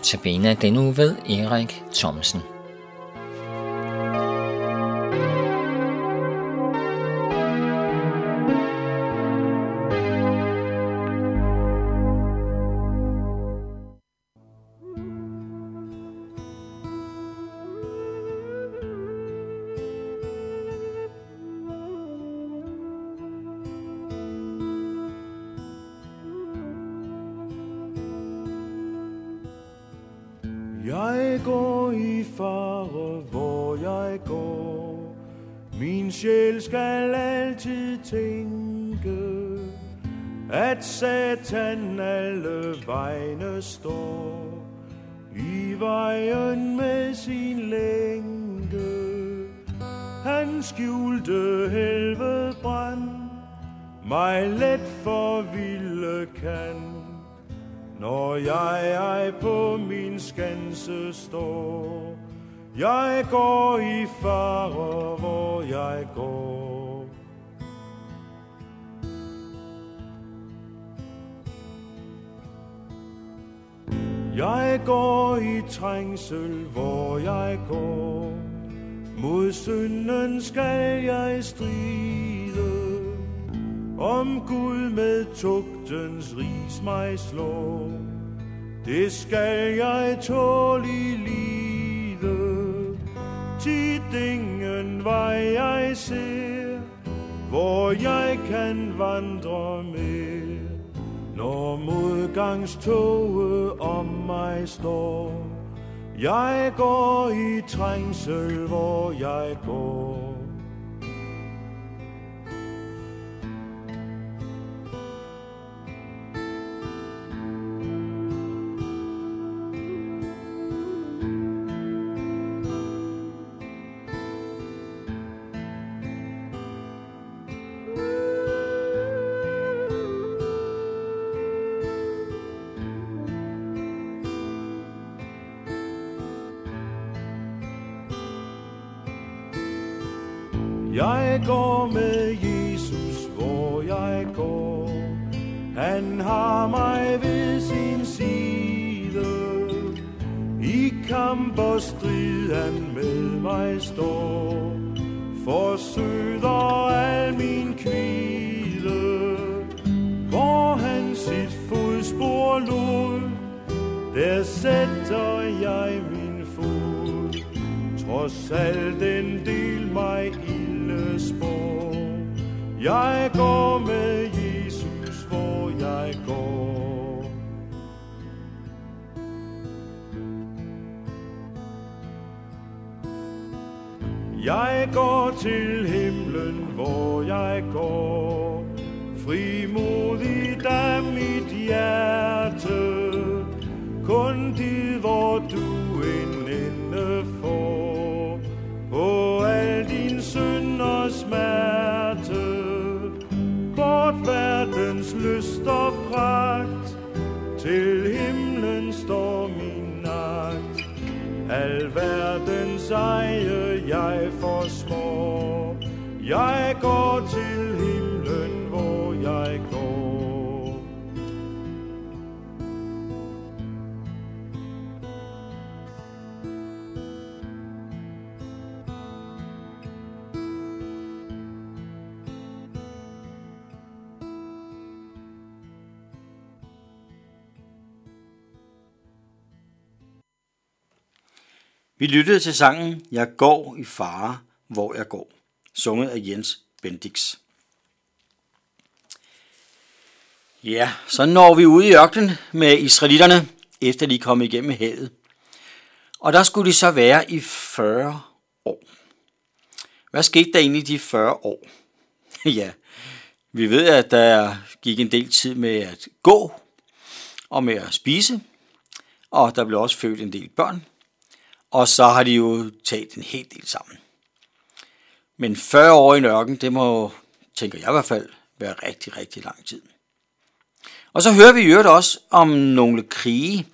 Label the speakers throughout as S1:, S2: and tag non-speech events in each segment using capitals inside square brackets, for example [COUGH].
S1: Notabene denne uge ved Erik Thomsen.
S2: Jeg går i fare, hvor jeg går. Min sjæl skal altid tænke, at Satan alle vegne står i vejen med sin lænke. Han skjulte helvede brand, mig let for vilde kan. Når jeg ej på min skanse står, jeg går i fare, hvor jeg går. Jeg går i trængsel, hvor jeg går. Mod synden skal jeg stride. Om Gud med tugtens ris mig slår, det skal jeg tåle i lide. Tid ingen vej jeg ser, hvor jeg kan vandre med. Når modgangstoget om mig står, jeg går i trængsel, hvor jeg går. Jeg går med Jesus, hvor jeg går. Han har mig ved sin side. I kamp og strid han med mig står. Forsøger al min kvide. Hvor han sit fodspor lod, der sætter jeg min fod. Trods alt den del mig i spor. Jeg går med Jesus, hvor jeg går. Jeg går til himlen, hvor jeg går. Frimod verdens eje jeg forsmår. Jeg går
S3: Vi lyttede til sangen Jeg går i fare, hvor jeg går, sunget af Jens Bendix. Ja, så når vi ud i ørkenen med israelitterne, efter de kom igennem havet. Og der skulle de så være i 40 år. Hvad skete der egentlig i de 40 år? [LAUGHS] ja, vi ved, at der gik en del tid med at gå og med at spise, og der blev også født en del børn. Og så har de jo talt en hel del sammen. Men 40 år i ørken, det må, tænker jeg i hvert fald, være rigtig, rigtig lang tid. Og så hører vi i øvrigt også om nogle krige,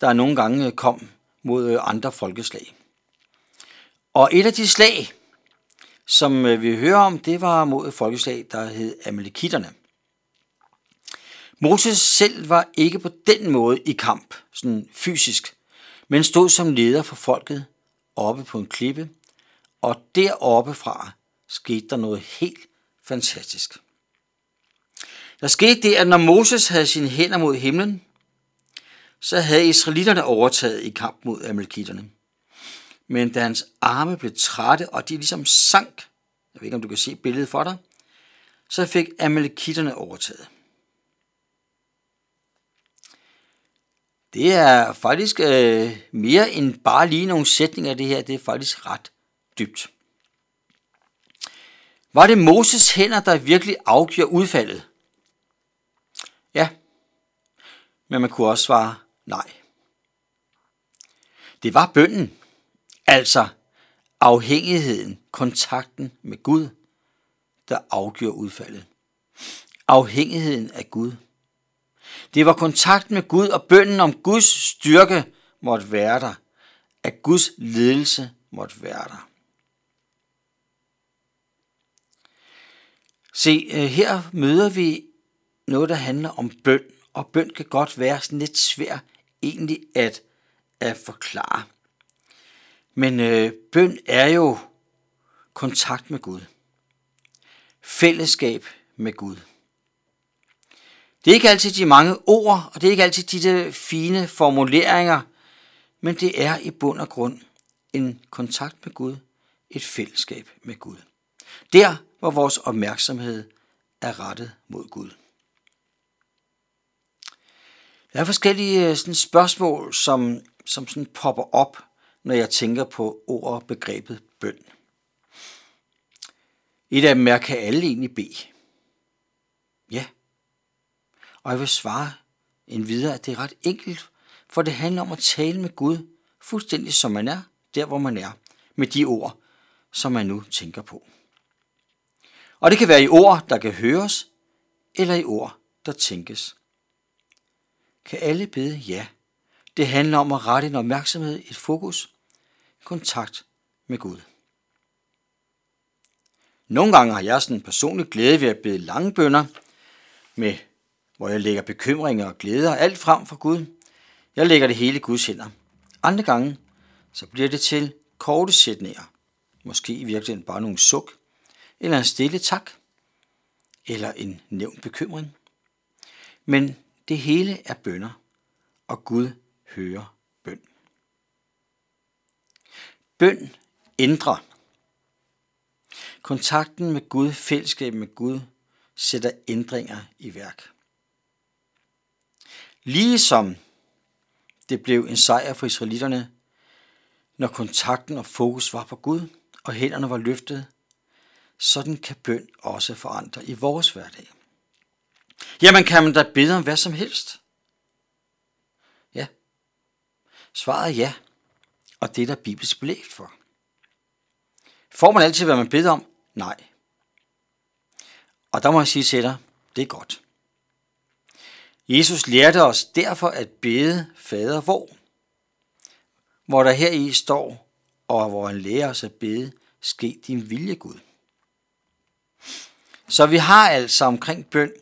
S3: der nogle gange kom mod øh, andre folkeslag. Og et af de slag, som øh, vi hører om, det var mod et folkeslag, der hed Amalekitterne. Moses selv var ikke på den måde i kamp, sådan fysisk, men stod som leder for folket oppe på en klippe, og deroppe fra skete der noget helt fantastisk. Der skete det, at når Moses havde sine hænder mod himlen, så havde israelitterne overtaget i kamp mod amalekitterne. Men da hans arme blev trætte, og de ligesom sank, jeg ved ikke, om du kan se billedet for dig, så fik amalekitterne overtaget. Det er faktisk øh, mere end bare lige nogle sætninger af det her. Det er faktisk ret dybt. Var det Moses hænder, der virkelig afgjorde udfaldet? Ja, men man kunne også svare nej. Det var bønden, altså afhængigheden, kontakten med Gud, der afgjorde udfaldet. Afhængigheden af Gud. Det var kontakt med Gud og bønden om Guds styrke måtte være der, at Guds ledelse måtte være der. Se, øh, her møder vi noget, der handler om bøn, og bøn kan godt være sådan lidt svær egentlig at, at forklare. Men øh, bøn er jo kontakt med Gud. Fællesskab med Gud. Det er ikke altid de mange ord, og det er ikke altid de der fine formuleringer, men det er i bund og grund en kontakt med Gud, et fællesskab med Gud. Der, hvor vores opmærksomhed er rettet mod Gud. Der er forskellige øh, sådan, spørgsmål, som, som sådan popper op, når jeg tænker på ord og begrebet bøn. Et af dem er, kan alle egentlig bede? Ja. Og jeg vil svare en videre, at det er ret enkelt, for det handler om at tale med Gud, fuldstændig som man er, der hvor man er, med de ord, som man nu tænker på. Og det kan være i ord, der kan høres, eller i ord, der tænkes. Kan alle bede ja? Det handler om at rette en opmærksomhed, et fokus, kontakt med Gud. Nogle gange har jeg sådan en personlig glæde ved at bede lange bønder, med, hvor jeg lægger bekymringer og glæder alt frem for Gud. Jeg lægger det hele i Guds hænder. Andre gange, så bliver det til korte sætninger. Måske i virkeligheden bare nogle suk, eller en stille tak, eller en nævnt bekymring. Men det hele er bønder, og Gud hører bøn. Bøn ændrer. Kontakten med Gud, fællesskabet med Gud, sætter ændringer i værk. Ligesom det blev en sejr for israelitterne, når kontakten og fokus var på Gud, og hænderne var løftet, sådan kan bøn også forandre i vores hverdag. Jamen kan man da bede om hvad som helst? Ja. Svaret er ja, og det er der bibelsk belæg for. Får man altid, hvad man beder om? Nej. Og der må jeg sige til dig, det er godt. Jesus lærte os derfor at bede fader vor, hvor der her i står, og hvor han lærer os at bede, ske din vilje Gud. Så vi har altså omkring bøn,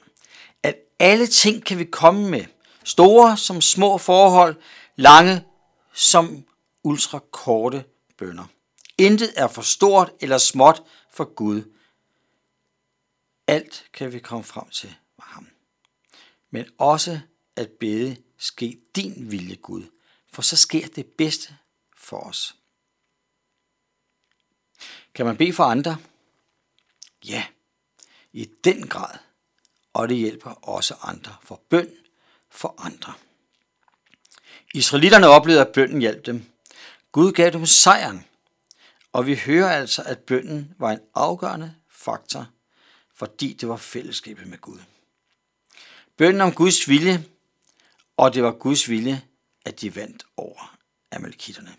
S3: at alle ting kan vi komme med. Store som små forhold, lange som ultrakorte bønder. Intet er for stort eller småt for Gud. Alt kan vi komme frem til. Men også at bede ske din vilje, Gud, for så sker det bedste for os. Kan man bede for andre? Ja, i den grad. Og det hjælper også andre for bøn for andre. Israelitterne oplevede, at bønnen hjalp dem. Gud gav dem sejren. Og vi hører altså, at bønnen var en afgørende faktor, fordi det var fællesskabet med Gud. Bønden om Guds vilje, og det var Guds vilje, at de vandt over amalekitterne.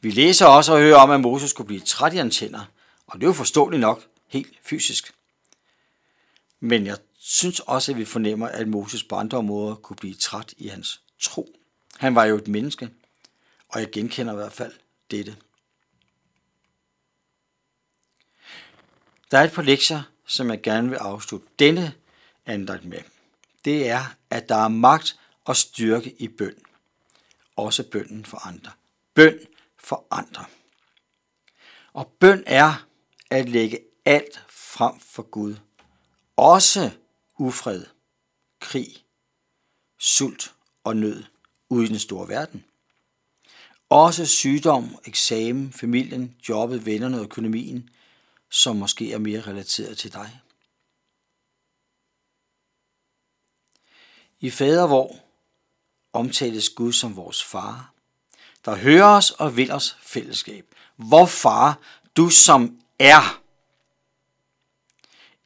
S3: Vi læser også og hører om, at Moses skulle blive træt i hans hænder, og det er jo forståeligt nok, helt fysisk. Men jeg synes også, at vi fornemmer, at Moses på andre måder kunne blive træt i hans tro. Han var jo et menneske, og jeg genkender i hvert fald dette. Der er et par lektier, som jeg gerne vil afslutte denne andagt med, det er, at der er magt og styrke i bøn. Også bønden for andre. Bøn for andre. Og bøn er at lægge alt frem for Gud. Også ufred, krig, sult og nød ude i den store verden. Også sygdom, eksamen, familien, jobbet, vennerne og økonomien, som måske er mere relateret til dig. I fadervor omtales Gud som vores far, der hører os og vil os fællesskab. Hvor far, du som er.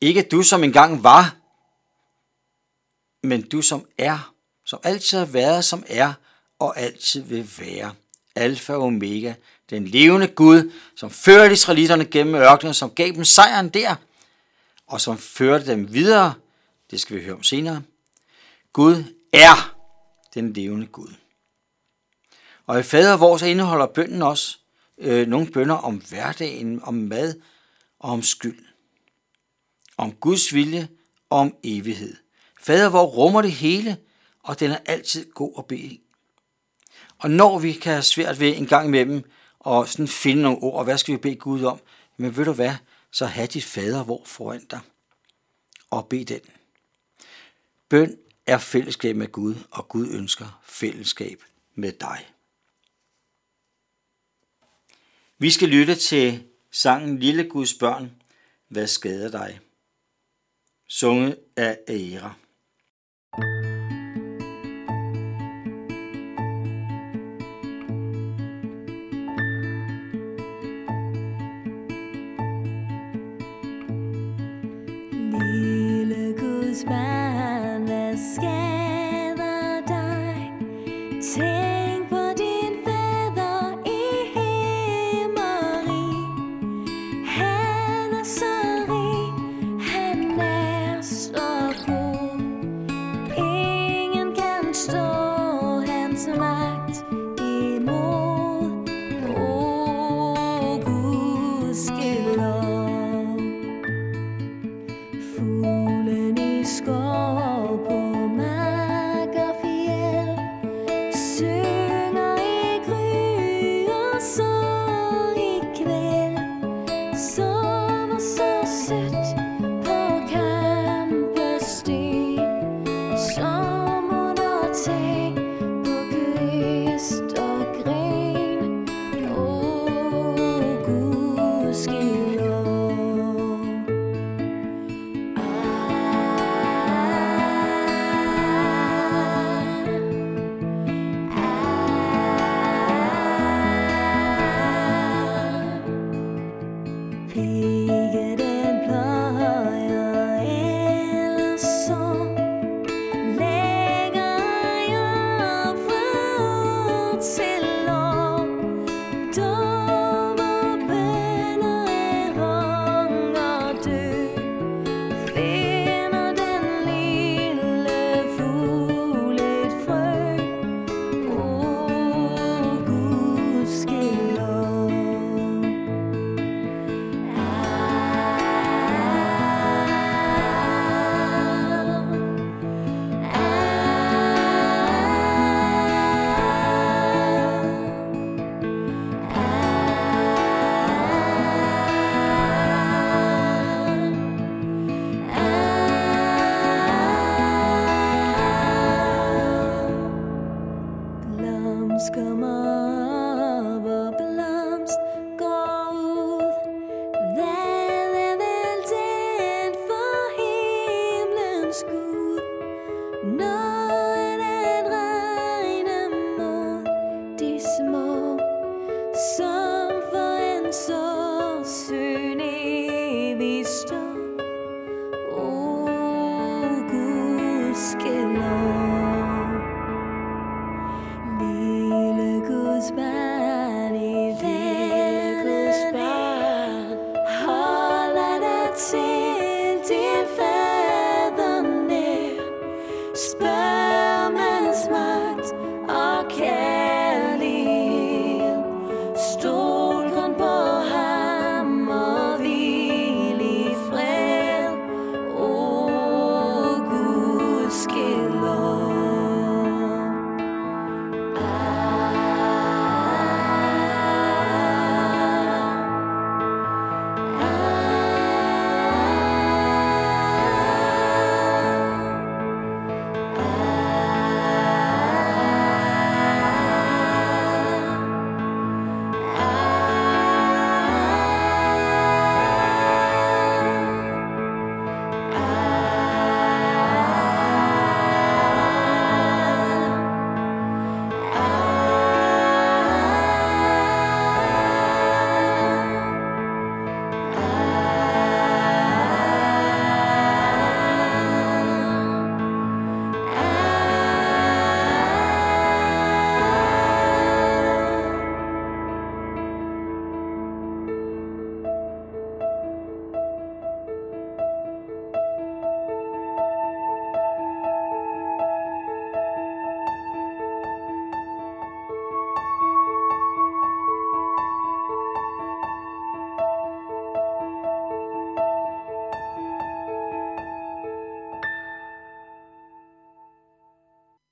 S3: Ikke du som engang var, men du som er, som altid har været, som er og altid vil være. Alfa og Omega, den levende Gud, som førte israelitterne gennem ørkenen, som gav dem sejren der, og som førte dem videre, det skal vi høre om senere. Gud er den levende Gud. Og i fader vores indeholder bønden også øh, nogle bønder om hverdagen, om mad og om skyld. Om Guds vilje og om evighed. Fader vor rummer det hele, og den er altid god at bede og når vi kan have svært ved en gang med og sådan finde nogle ord, hvad skal vi bede Gud om? Men ved du hvad, så have dit fader hvor foran dig, og bed den. Bøn er fællesskab med Gud, og Gud ønsker fællesskab med dig. Vi skal lytte til sangen Lille Guds børn, hvad skader dig? Sunget af Aera.
S4: thank you